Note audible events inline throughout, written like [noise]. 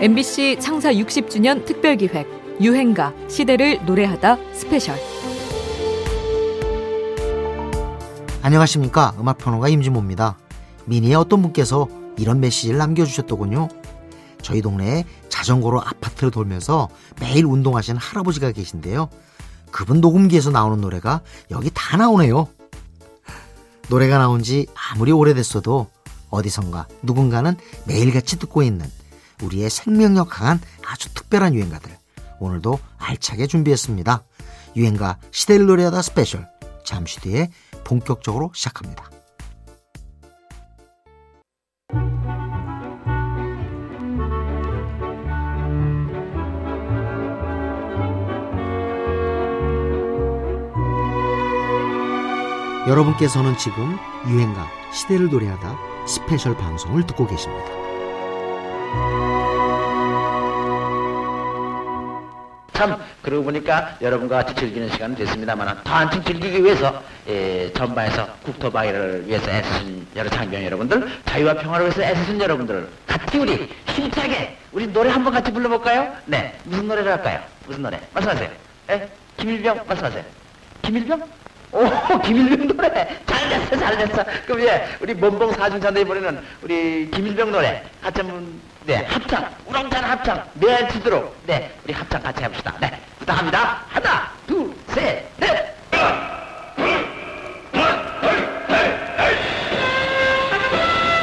MBC 창사 60주년 특별기획 유행가 시대를 노래하다 스페셜. 안녕하십니까? 음악평론가 임진모입니다. 미니의 어떤 분께서 이런 메시지를 남겨주셨더군요. 저희 동네에 자전거로 아파트를 돌면서 매일 운동하시는 할아버지가 계신데요. 그분 녹음기에서 나오는 노래가 여기 다 나오네요. 노래가 나온 지 아무리 오래됐어도 어디선가 누군가는 매일같이 듣고 있는 우리의 생명력 강한 아주 특별한 유행가들 오늘도 알차게 준비했습니다. 유행가 시대를 노래하다 스페셜 잠시 뒤에 본격적으로 시작합니다. 여러분께서는 지금 유행가 시대를 노래하다 스페셜 방송을 듣고 계십니다. 그러고 보니까 여러분과 같이 즐기는 시간은 됐습니다만 더 한층 즐기기 위해서 예, 전방에서 국토방위를 위해서 애쓰신 여러 장병 여러분들 자유와 평화를 위해서 애쓰신 여러분들 같이 우리 힘차게 우리 노래 한번 같이 불러볼까요? 네 무슨 노래를 할까요? 무슨 노래? 말씀하세요 예? 김일병 말씀하세요 김일병? 오, [laughs] 김일병 노래. 잘 됐어, 잘 됐어. 그럼 예, 우리 몸봉 사중찬대에 부르는 우리 김일병 노래 같이 한번, 네, 합창, 우렁찬 합창, 매치도록, 네, 우리 합창 같이 해봅시다. 네, 부탁합니다. 하나, 둘, 셋, 넷.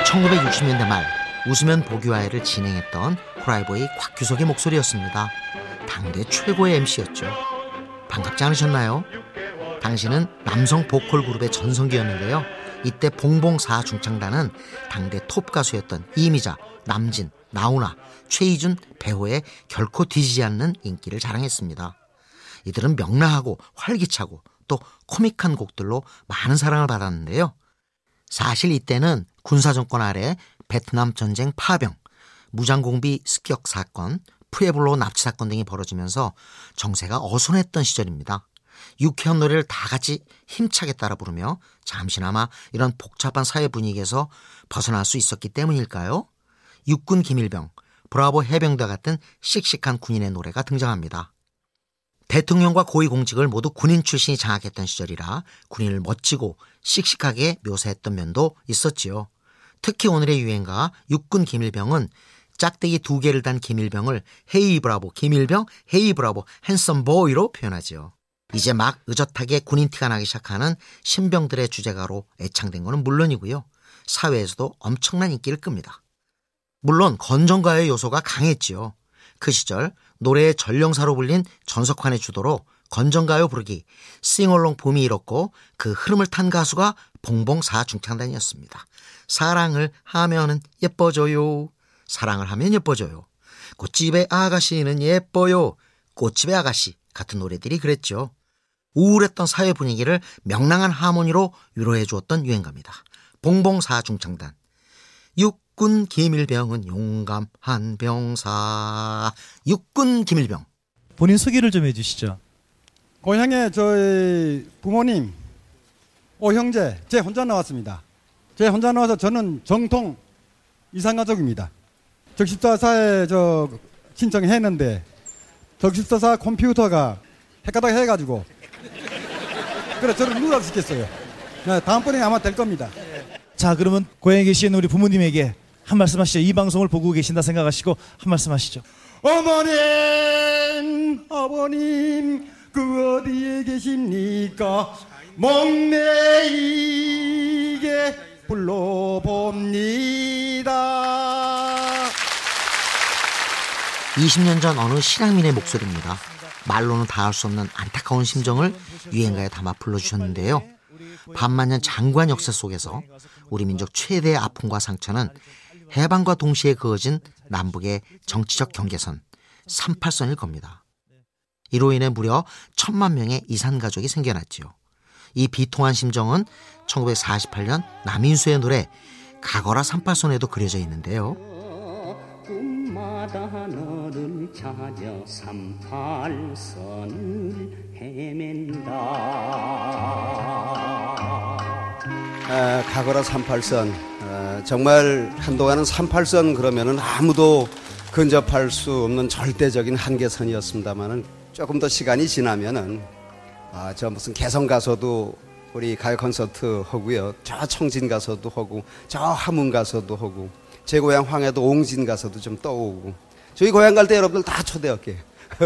1960년대 말 웃으면 보기와회를 진행했던 호라이보이 곽규석의 목소리였습니다. 당대 최고의 MC였죠. 반갑지 않으셨나요? 당시는 남성 보컬 그룹의 전성기였는데요. 이때 봉봉 사 중창단은 당대 톱 가수였던 이미자, 남진, 나훈아, 최희준, 배호에 결코 뒤지지 않는 인기를 자랑했습니다. 이들은 명랑하고 활기차고 또 코믹한 곡들로 많은 사랑을 받았는데요. 사실 이때는 군사정권 아래 베트남 전쟁 파병, 무장공비 습격 사건, 푸에블로 납치 사건 등이 벌어지면서 정세가 어수선했던 시절입니다. 유쾌한 노래를 다 같이 힘차게 따라 부르며 잠시나마 이런 복잡한 사회 분위기에서 벗어날 수 있었기 때문일까요? 육군 김일병, 브라보 해병대 같은 씩씩한 군인의 노래가 등장합니다. 대통령과 고위공직을 모두 군인 출신이 장악했던 시절이라 군인을 멋지고 씩씩하게 묘사했던 면도 있었지요. 특히 오늘의 유행가 육군 김일병은 짝대기 두 개를 단 김일병을 헤이 브라보 김일병 헤이 브라보 핸섬 보이로 표현하지요. 이제 막 의젓하게 군인 티가 나기 시작하는 신병들의 주제가로 애창된 것은 물론이고요. 사회에서도 엄청난 인기를 끕니다. 물론 건전가의 요소가 강했지요. 그 시절 노래의 전령사로 불린 전석환의 주도로 건전가요 부르기, 싱얼롱 붐이 일었고 그 흐름을 탄 가수가 봉봉사 중창단이었습니다. 사랑을 하면은 예뻐져요. 사랑을 하면 예뻐져요. 꽃집의 아가씨는 예뻐요. 꽃집의 아가씨 같은 노래들이 그랬죠. 우울했던 사회 분위기를 명랑한 하모니로 위로해 주었던 유행가입니다. 봉봉사 중창단. 육군 김일병은 용감한 병사. 육군 김일병. 본인 소개를 좀 해주시죠. 고향에 저희 부모님, 오 형제, 제 혼자 나왔습니다. 제 혼자 나와서 저는 정통 이상가족입니다. 적십자사에 저 신청했는데 적십자사 컴퓨터가 헷가닥 해가지고 그래 저를 누가 시켰어요. 네, 다음번에 아마 될 겁니다. 자, 그러면 고향에 계신 우리 부모님에게 한 말씀 하시죠. 이 방송을 보고 계신다 생각하시고 한 말씀 하시죠. 어머님, 아버님, 그 어디에 계십니까? 목내이게 불러봅니다. 20년 전 어느 실향민의 목소리입니다. 말로는 다 할 수 없는 안타까운 심정을 유행가에 담아 불러주셨는데요. 반만년 장관 역사 속에서 우리 민족 최대의 아픔과 상처는 해방과 동시에 그어진 남북의 정치적 경계선 38선일 겁니다. 이로 인해 무려 천만 명의 이산 가족이 생겨났지요. 이 비통한 심정은 1948년 남인수의 노래 가거라 38선에도 그려져 있는데요. 꿈마다 너를 찾아 38선을 헤맨다 아, 가거라 38선 아, 정말 한동안은 38선 그러면은 아무도 근접할 수 없는 절대적인 한계선이었습니다만은 조금 더 시간이 지나면은 아, 저 무슨 개성 가서도 우리 가요 콘서트 하고요. 저 청진 가서도 하고 저 함흥 가서도 하고 제 고향 황해도 옹진 가서도 좀 떠오고 저희 고향 갈 때 여러분들 다 초대할게요. [laughs]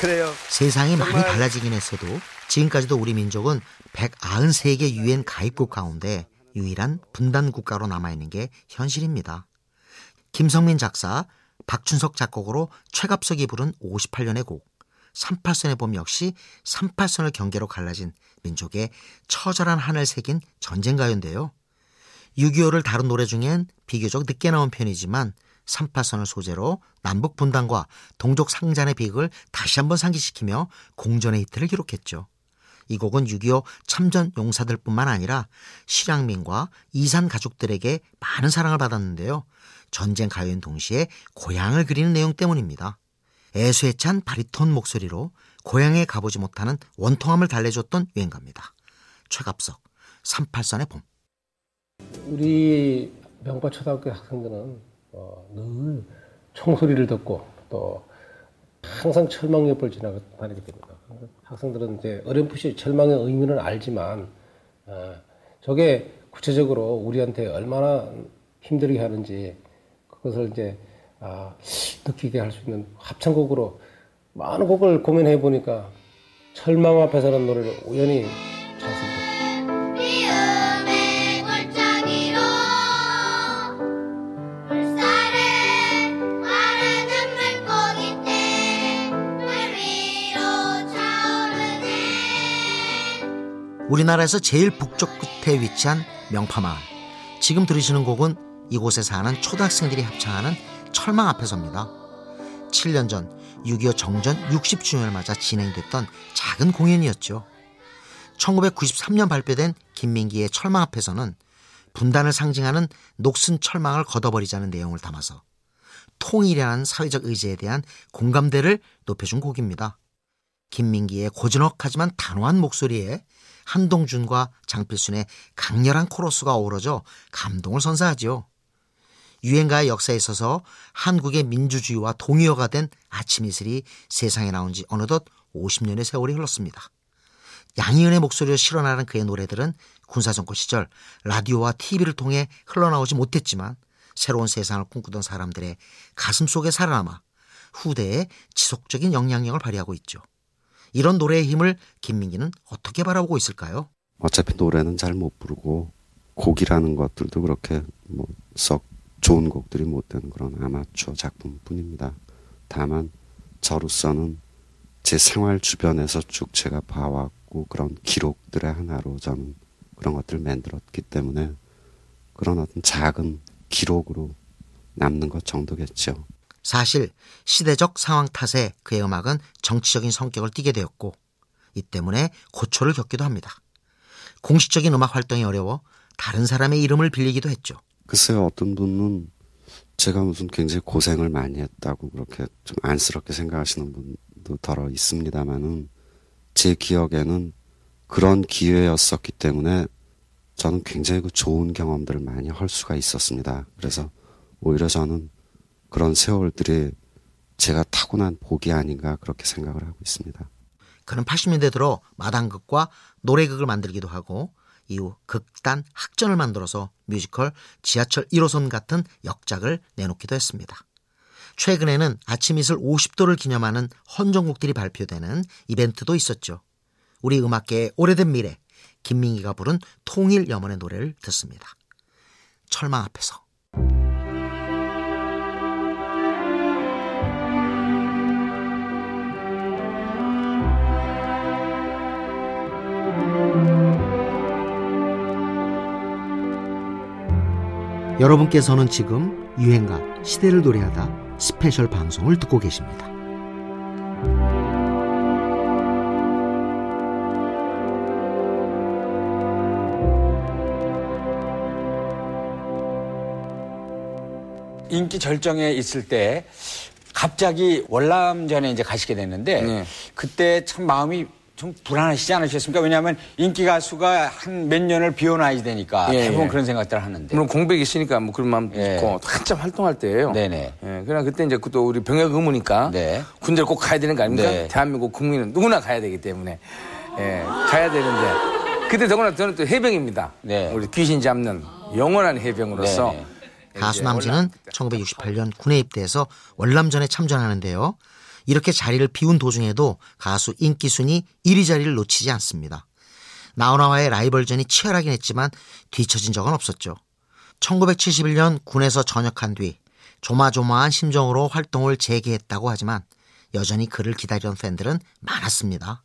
그래요. 세상이 많이 달라지긴 했어도 지금까지도 우리 민족은 193개 유엔 가입국 가운데 유일한 분단 국가로 남아있는 게 현실입니다. 김성민 작사, 박춘석 작곡으로 최갑석이 부른 58년의 곡 38선의 봄 역시 38선을 경계로 갈라진 민족의 처절한 한을 새긴 전쟁가요인데요. 6.25를 다룬 노래 중엔 비교적 늦게 나온 편이지만 38선을 소재로 남북 분단과 동족 상잔의 비극을 다시 한번 상기시키며 공전의 히트를 기록했죠. 이 곡은 6.25 참전 용사들뿐만 아니라 실향민과 이산 가족들에게 많은 사랑을 받았는데요. 전쟁 가요인 동시에 고향을 그리는 내용 때문입니다. 애수에 찬 바리톤 목소리로 고향에 가보지 못하는 원통함을 달래줬던 유행가입니다. 최갑석, 38선의 봄. 우리 명바 초등학교 학생들은 어, 늘 총소리를 듣고 또 항상 철망 옆을 지나다니게 됩니다. 학생들은 이제 어렴풋이 철망의 의미는 알지만 어, 저게 구체적으로 우리한테 얼마나 힘들게 하는지 그것을 이제 아, 느끼게 할 수 있는 합창곡으로 많은 곡을 고민해 보니까 철망 앞에서는 노래를 우연히 우리나라에서 제일 북쪽 끝에 위치한 명파마을. 지금 들으시는 곡은 이곳에 사는 초등학생들이 합창하는 철망 앞에서입니다. 7년 전 6.25 정전 60주년을 맞아 진행됐던 작은 공연이었죠. 1993년 발표된 김민기의 철망 앞에서는 분단을 상징하는 녹슨 철망을 걷어버리자는 내용을 담아서 통일이라는 사회적 의제에 대한 공감대를 높여준 곡입니다. 김민기의 고즈넉하지만 단호한 목소리에 한동준과 장필순의 강렬한 코러스가 어우러져 감동을 선사하죠. 유행가의 역사에 있어서 한국의 민주주의와 동의어가 된 아침 이슬이 세상에 나온 지 어느덧 50년의 세월이 흘렀습니다. 양희은의 목소리로 실어나는 그의 노래들은 군사정권 시절 라디오와 TV를 통해 흘러나오지 못했지만 새로운 세상을 꿈꾸던 사람들의 가슴 속에 살아남아 후대에 지속적인 영향력을 발휘하고 있죠. 이런 노래의 힘을 김민기는 어떻게 바라보고 있을까요? 어차피 노래는 잘 못 부르고 곡이라는 것들도 그렇게 뭐 썩 좋은 곡들이 못 되는 그런 아마추어 작품뿐입니다. 다만 저로서는 제 생활 주변에서 쭉 제가 봐왔고 그런 기록들의 하나로 저는 그런 것들을 만들었기 때문에 그런 어떤 작은 기록으로 남는 것 정도겠죠. 사실 시대적 상황 탓에 그의 음악은 정치적인 성격을 띠게 되었고 이 때문에 고초를 겪기도 합니다. 공식적인 음악 활동이 어려워 다른 사람의 이름을 빌리기도 했죠. 글쎄요, 어떤 분은 제가 무슨 굉장히 고생을 많이 했다고 그렇게 좀 안쓰럽게 생각하시는 분도 덜어 있습니다만은 제 기억에는 그런 기회였었기 때문에 저는 굉장히 그 좋은 경험들을 많이 할 수가 있었습니다. 그래서 오히려 저는 그런 세월들이 제가 타고난 복이 아닌가 그렇게 생각을 하고 있습니다. 그는 80년대 들어 마당극과 노래극을 만들기도 하고 이후 극단 학전을 만들어서 뮤지컬 지하철 1호선 같은 역작을 내놓기도 했습니다. 최근에는 아침 이슬 50도를 기념하는 헌정곡들이 발표되는 이벤트도 있었죠. 우리 음악계의 오래된 미래 김민기가 부른 통일 염원의 노래를 듣습니다. 철망 앞에서 여러분께서는 지금 유행가 시대를 노래하다 스페셜 방송을 듣고 계십니다. 인기 절정에 있을 때 갑자기 월남전에 이제 가시게 됐는데 네. 그때 참 마음이 좀 불안하시지 않으셨습니까? 왜냐하면 인기 가수가 한 몇 년을 비워놔야 되니까 예, 대부분 예. 그런 생각들을 하는데. 물론 공백이 있으니까 뭐 그런 마음도 예. 있고 한참 활동할 때예요. 네네. 예, 그러나 그때 이제 또 우리 병역 의무니까 군대를 꼭 가야 되는 거 아닙니까? 네. 대한민국 국민은 누구나 가야 되기 때문에 예, 가야 되는데 그때 더구나 저는 또 해병입니다. 네. 우리 귀신 잡는 영원한 해병으로서 네, 가수 남진은 1968년 군에 입대해서 월남전에 참전하는데요. 이렇게 자리를 비운 도중에도 가수 인기 순위 1위 자리를 놓치지 않습니다. 나훈아와의 라이벌전이 치열하긴 했지만 뒤처진 적은 없었죠. 1971년 군에서 전역한 뒤 조마조마한 심정으로 활동을 재개했다고 하지만 여전히 그를 기다리던 팬들은 많았습니다.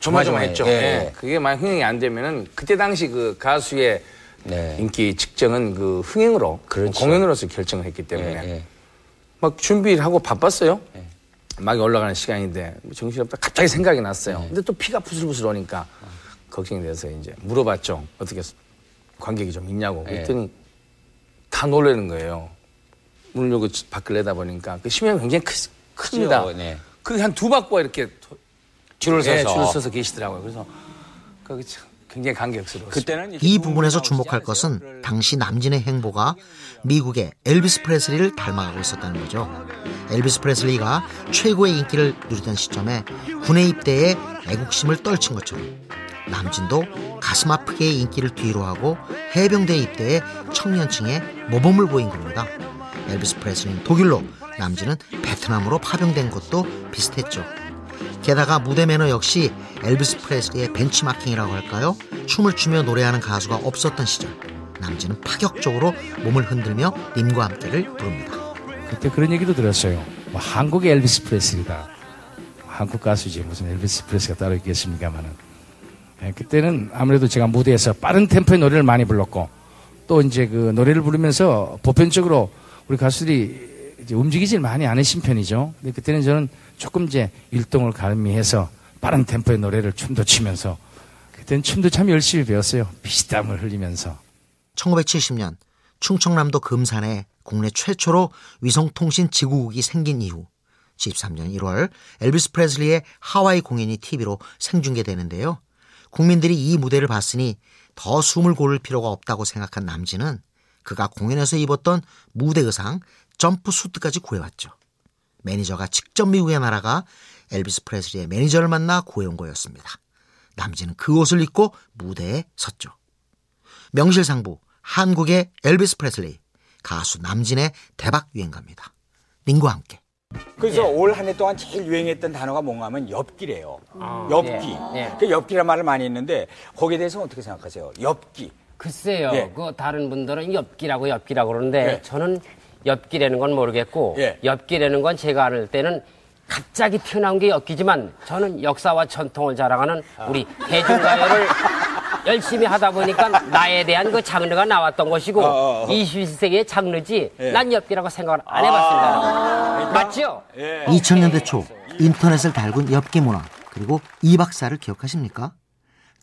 조마조마했죠. 예, 예. 예. 그게 만약 흥행이 안 되면은 그때 당시 그 가수의 네. 인기 측정은 그 흥행으로 그렇죠. 공연으로서 결정을 했기 때문에 예, 막 준비를 하고 바빴어요. 막 올라가는 시간인데 정신없다 갑자기 생각이 났어요. 근데 또 피가 부슬부슬 오니까 걱정이 돼서 이제 물어봤죠. 어떻게 관객이 좀 있냐고. 예. 그랬더니 다 놀라는 거예요. 문을 열고 밖을 내다보니까 그 심형이 굉장히 크, 큽니다. 네. 그게 한 두 바퀴 이렇게 줄을 예, 서서. 줄을 서서 계시더라고요. 그래서 그게 참 굉장히 감격스러웠어요. 그때는 이 부분에서 주목할 것은 당시 남진의 행보가 미국의 엘비스 프레슬리를 닮아가고 있었다는 거죠. 엘비스 프레슬리가 최고의 인기를 누리던 시점에 군에 입대해 애국심을 떨친 것처럼 남진도 가슴 아프게 인기를 뒤로 하고 해병대에 입대해 청년층의 모범을 보인 겁니다. 엘비스 프레슬리는 독일로 남진은 베트남으로 파병된 것도 비슷했죠. 게다가 무대 매너 역시 엘비스 프레슬리의 벤치마킹이라고 할까요? 춤을 추며 노래하는 가수가 없었던 시절 남진은 파격적으로 몸을 흔들며 님과 함께를 부릅니다. 그때 그런 얘기도 들었어요. 뭐 한국의 엘비스 프레슬리다. 한국 가수지 무슨 엘비스 프레슬리가 따로 있겠습니까마는. 예, 그때는 아무래도 제가 무대에서 빠른 템포의 노래를 많이 불렀고 또 이제 그 노래를 부르면서 보편적으로 우리 가수들이 이제 움직이질 많이 않으신 편이죠. 근데 그때는 저는 조금 이제 일동을 가미해서 빠른 템포의 노래를 춤도 추면서 그때는 춤도 참 열심히 배웠어요. 피땀을 흘리면서. 1970년 충청남도 금산에 국내 최초로 위성통신 지구국이 생긴 이후 73년 1월 엘비스 프레슬리의 하와이 공연이 TV로 생중계되는데요. 국민들이 이 무대를 봤으니 더 숨을 고를 필요가 없다고 생각한 남진은 그가 공연에서 입었던 무대 의상 점프 수트까지 구해왔죠. 매니저가 직접 미국에 날아가 엘비스 프레슬리의 매니저를 만나 구해온 거였습니다. 남진은 그 옷을 입고 무대에 섰죠. 명실상부 한국의 엘비스 프레슬리 가수 남진의 대박 유행가입니다. 닌과 함께 그래서 올한 해 동안 제일 유행했던 단어가 뭔가 하면 엽기래요. 아, 엽기. 네, 네. 그 엽기란 말을 많이 했는데 거기에 대해서 어떻게 생각하세요? 엽기. 글쎄요. 예. 그 다른 분들은 엽기라고 엽기라고 그러는데 예. 저는 엽기라는 건 모르겠고 예. 엽기라는 건 제가 알 때는 갑자기 튀어나온 게 엽기지만 저는 역사와 전통을 자랑하는 우리 대중가요를 [laughs] 열심히 하다 보니까 나에 대한 그 장르가 나왔던 것이고 어, 어, 어. 21세기의 장르지 예. 난 엽기라고 생각을 안 해봤습니다. 맞죠? 2000년대 초 인터넷을 달군 엽기 문화 그리고 이 박사를 기억하십니까?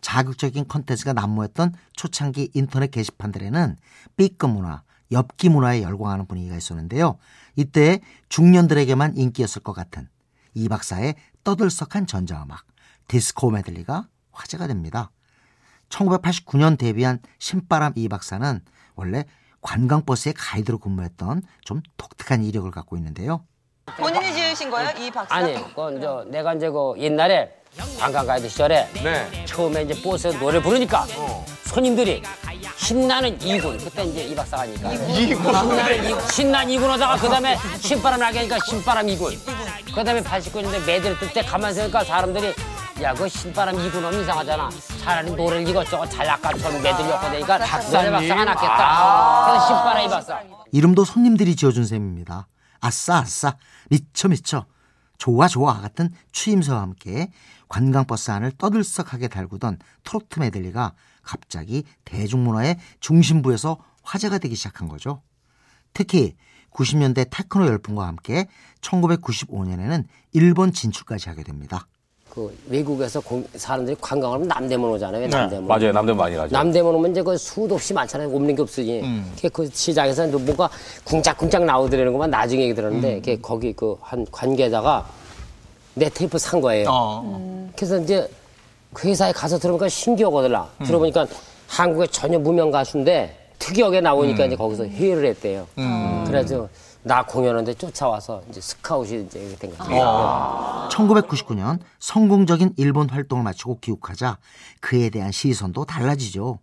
자극적인 컨텐츠가 난무했던 초창기 인터넷 게시판들에는 B급 문화, 엽기 문화에 열광하는 분위기가 있었는데요. 이때 중년들에게만 인기였을 것 같은 이 박사의 떠들썩한 전자음악 디스코 메들리가 화제가 됩니다. 1989년 데뷔한 신바람 이 박사는 원래 관광버스의 가이드로 근무했던 좀 독특한 이력을 갖고 있는데요. 본인이 지으신 거예요? 이 박사? 아니, 그건 저 내가 이제 그 옛날에 관광 가이드 시절에 처음에 이제 버스에서 노래 부르니까 손님들이 신나는 이군. 그때 이제 이 박사가 하니까. 이군. 신나는 이군. 신나는 이군 하다가 그다음에 신바람 나게 하니까 신바람 이군. 그다음에 89년대 매들 뜰때 가만히 있으니까 사람들이 야 그 신바람 이군 너무 이상하잖아. 차라리 노래를 이것저것 잘락가처럼 매들 엮어 대니까 노래 박사가 낫겠다. 그래서 신바람 이 박사. 이름도 손님들이 지어준 셈입니다. 아싸 아싸. 미쳐 미쳐. 좋아 좋아 같은 추임새와 함께 관광버스 안을 떠들썩하게 달구던 트로트 메들리가 갑자기 대중문화의 중심부에서 화제가 되기 시작한 거죠. 특히 90년대 테크노 열풍과 함께 1995년에는 일본 진출까지 하게 됩니다. 그 외국에서 공- 사람들이 관광을 하면 남대문 오잖아요. 왜 네, 남대문? 맞아요. 남대문 많이 가죠. 남대문 오면 이제 그 수도 없이 많잖아요. 없는 게 없으니. 음. 그그 시장에서 뭔가 궁짝궁짝 나오더라는 것만 나중에 얘기 들었는데 음. 걔 거기 그 한 관계자가 내 테이프 산 거예요. 어. 그래서 이제 그 회사에 가서 들어보니까 신기하거든요. 들어보니까 한국의 전혀 무명 가수인데 특이하게 나오니까 음. 이제 거기서 회의를 했대요. 음. 그래서 나 공연하는데 쫓아와서 이제 스카웃이 이제 이렇게 된 거죠. 어. 1999년 성공적인 일본 활동을 마치고 귀국하자 그에 대한 시선도 달라지죠.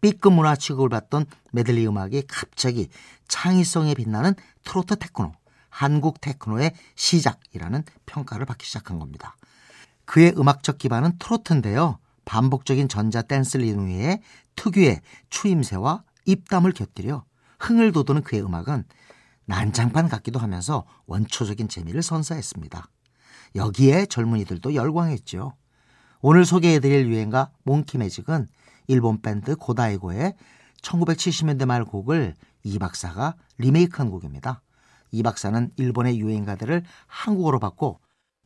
B급 문화 취급을 받던 메들리 음악이 갑자기 창의성에 빛나는 트로트 테크노, 한국 테크노의 시작이라는 평가를 받기 시작한 겁니다. 그의 음악적 기반은 트로트인데요. 반복적인 전자 댄스 리듬 위에 특유의 추임새와 입담을 곁들여 흥을 돋우는 그의 음악은 난장판 같기도 하면서 원초적인 재미를 선사했습니다. 여기에 젊은이들도 열광했죠. 오늘 소개해드릴 유행가 몽키 매직은 일본 밴드 고다이고의 1970년대 말 곡을 이 박사가 리메이크한 곡입니다. 이 박사는 일본의 유행가들을 한국어로 바꿔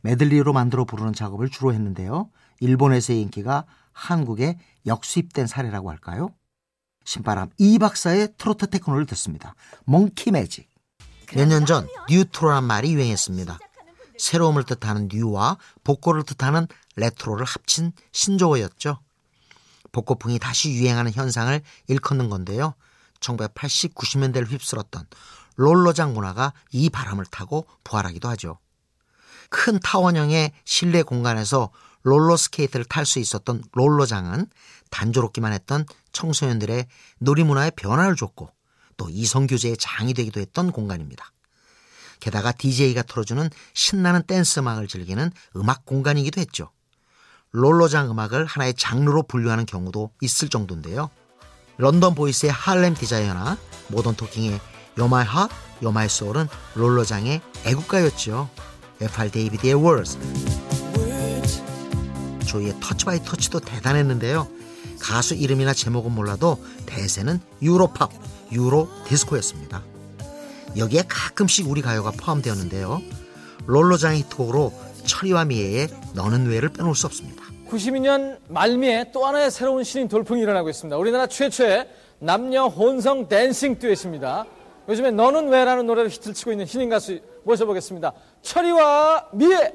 메들리로 만들어 부르는 작업을 주로 했는데요. 일본에서의 인기가 한국에 역수입된 사례라고 할까요? 신바람 이 박사의 트로트 테크노를 듣습니다. Monkey Magic. 몇 년 전 뉴트로란 말이 유행했습니다. 새로움을 뜻하는 new와 복고를 뜻하는 레트로를 합친 신조어였죠. 복고풍이 다시 유행하는 현상을 일컫는 건데요. 1980, 90년대를 휩쓸었던 롤러장 문화가 이 바람을 타고 부활하기도 하죠. 큰 타원형의 실내 공간에서 롤러스케이트를 탈 수 있었던 롤러장은 단조롭기만 했던 청소년들의 놀이문화에 변화를 줬고 또 이성교제의 장이 되기도 했던 공간입니다. 게다가 DJ가 틀어주는 신나는 댄스 음악을 즐기는 음악 공간이기도 했죠. 롤러장 음악을 하나의 장르로 분류하는 경우도 있을 정도인데요. 런던 보이스의 Harlem Desire나 모던 토킹의 Heart, You're My Soul은 롤러장의 애국가였죠. F.R. 데이비드의 Words, 조이의 Touch by Touch도 대단했는데요. 가수 이름이나 제목은 몰라도 대세는 유로팝, 유로 디스코였습니다. 여기에 가끔씩 우리 가요가 포함되었는데요. 롤러장의 히트곡으로 철이와 미애의 너는 왜를 빼놓을 수 없습니다. 92년 말미에 또 하나의 새로운 신인 돌풍이 일어나고 있습니다. 우리나라 최초의 남녀 혼성 댄싱 듀엣입니다. 요즘에 너는 왜라는 노래를 히트를 치고 있는 신인 가수 모셔보겠습니다. 철이와 미애!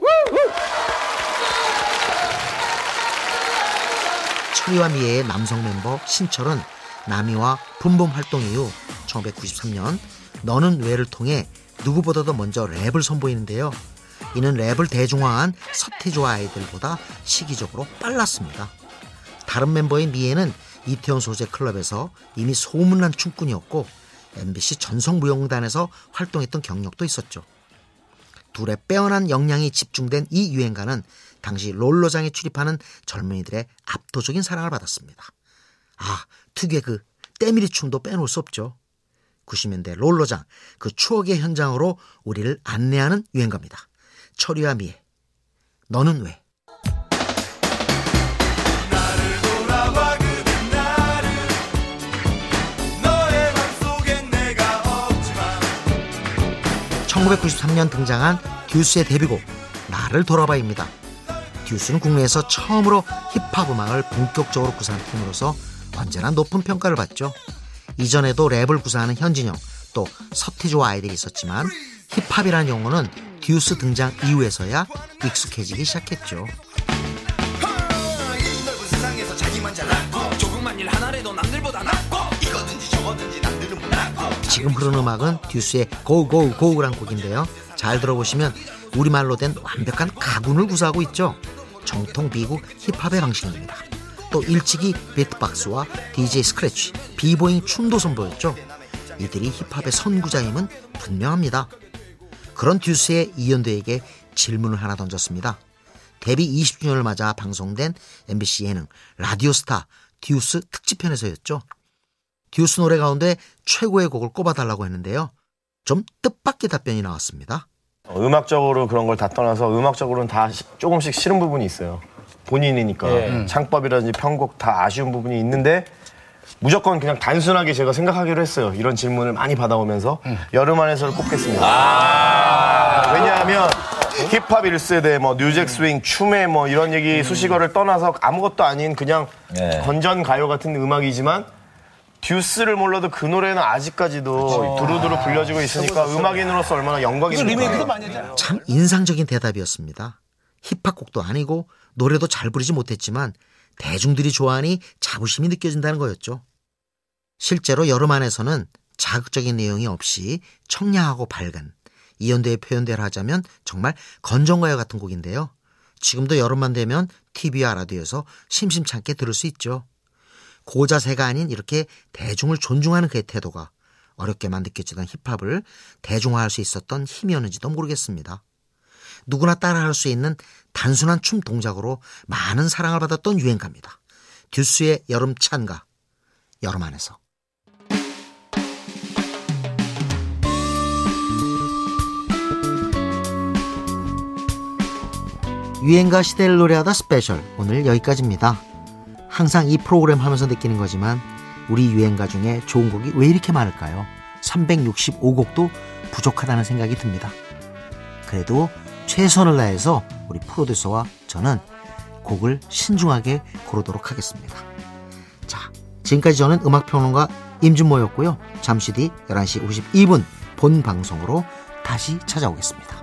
철이와 미애의 남성 멤버 신철은 남이와 붐붐 활동 이후 1993년 너는 왜를 통해 누구보다도 먼저 랩을 선보이는데요. 이는 랩을 대중화한 서태지와 아이들보다 시기적으로 빨랐습니다. 다른 멤버인 미애는 이태원 소재 클럽에서 이미 소문난 춤꾼이었고 MBC 전성무용단에서 활동했던 경력도 있었죠. 둘의 빼어난 역량이 집중된 이 유행가는 당시 롤러장에 출입하는 젊은이들의 압도적인 사랑을 받았습니다. 아, 특유의 그 때밀이 춤도 빼놓을 수 없죠. 90년대 롤러장, 그 추억의 현장으로 우리를 안내하는 유행가입니다. 철이와 미애, 너는 왜? 1993년 등장한 듀스의 데뷔곡 나를 돌아봐입니다. 듀스는 국내에서 처음으로 힙합 음악을 본격적으로 구사한 팀으로서 언제나 높은 평가를 받죠. 이전에도 랩을 구사하는 현진영 또 서태지와 아이들이 있었지만 힙합이라는 용어는 듀스 등장 이후에서야 익숙해지기 시작했죠. 이 넓은 세상에서 자기만 잘났고 조금만 일하 지금 흐르는 음악은 듀스의 Go란 곡인데요. 잘 들어보시면 우리말로 된 완벽한 각운을 구사하고 있죠. 정통 미국 힙합의 방식입니다. 또 일찍이 비트박스와 DJ 스크래치, 비보잉 춤도 선보였죠. 이들이 힙합의 선구자임은 분명합니다. 그런 듀스의 이현도에게 질문을 하나 던졌습니다. 데뷔 20주년을 맞아 방송된 MBC 예능 라디오스타 듀스 특집편에서였죠. 듀스 노래 가운데 최고의 곡을 꼽아달라고 했는데요. 좀 뜻밖의 답변이 나왔습니다. 어, 음악적으로 그런 걸 다 떠나서 음악적으로는 다 시- 조금씩 싫은 부분이 있어요. 본인이니까 예. 창법이라든지 편곡 다 아쉬운 부분이 있는데 무조건 그냥 단순하게 제가 생각하기로 했어요. 이런 질문을 많이 받아오면서 여름 안에서를 꼽겠습니다. 왜냐하면 힙합 1세대, 뭐 뉴잭 스윙, 춤에 뭐 이런 얘기 수식어를 떠나서 아무것도 아닌 그냥 건전 가요 같은 음악이지만 듀스를 몰라도 그 노래는 아직까지도 두루두루 불려지고 있으니까 음악인으로서 얼마나 영광입니까? 참 인상적인 대답이었습니다. 힙합곡도 아니고 노래도 잘 부르지 못했지만 대중들이 좋아하니 자부심이 느껴진다는 거였죠. 실제로 여름 안에서는 자극적인 내용이 없이 청량하고 밝은 이연대의 표현대로 하자면 정말 건전가요 같은 곡인데요. 지금도 여름만 되면 TV와 라디오에서 심심찮게 들을 수 있죠. 고자세가 아닌 이렇게 대중을 존중하는 그의 태도가 어렵게만 느껴지던 힙합을 대중화할 수 있었던 힘이었는지도 모르겠습니다. 누구나 따라할 수 있는 단순한 춤 동작으로 많은 사랑을 받았던 유행가입니다. 듀스의 여름 찬가, 여름 안에서. 유행가 시대를 노래하다 스페셜 오늘 여기까지입니다. 항상 이 프로그램 하면서 느끼는 거지만 우리 유행가 중에 좋은 곡이 왜 이렇게 많을까요? 365곡도 부족하다는 생각이 듭니다. 그래도 최선을 다해서 우리 프로듀서와 저는 곡을 신중하게 고르도록 하겠습니다. 자, 지금까지 저는 음악평론가 임진모였고요. 잠시 뒤 11시 52분 본 방송으로 다시 찾아오겠습니다.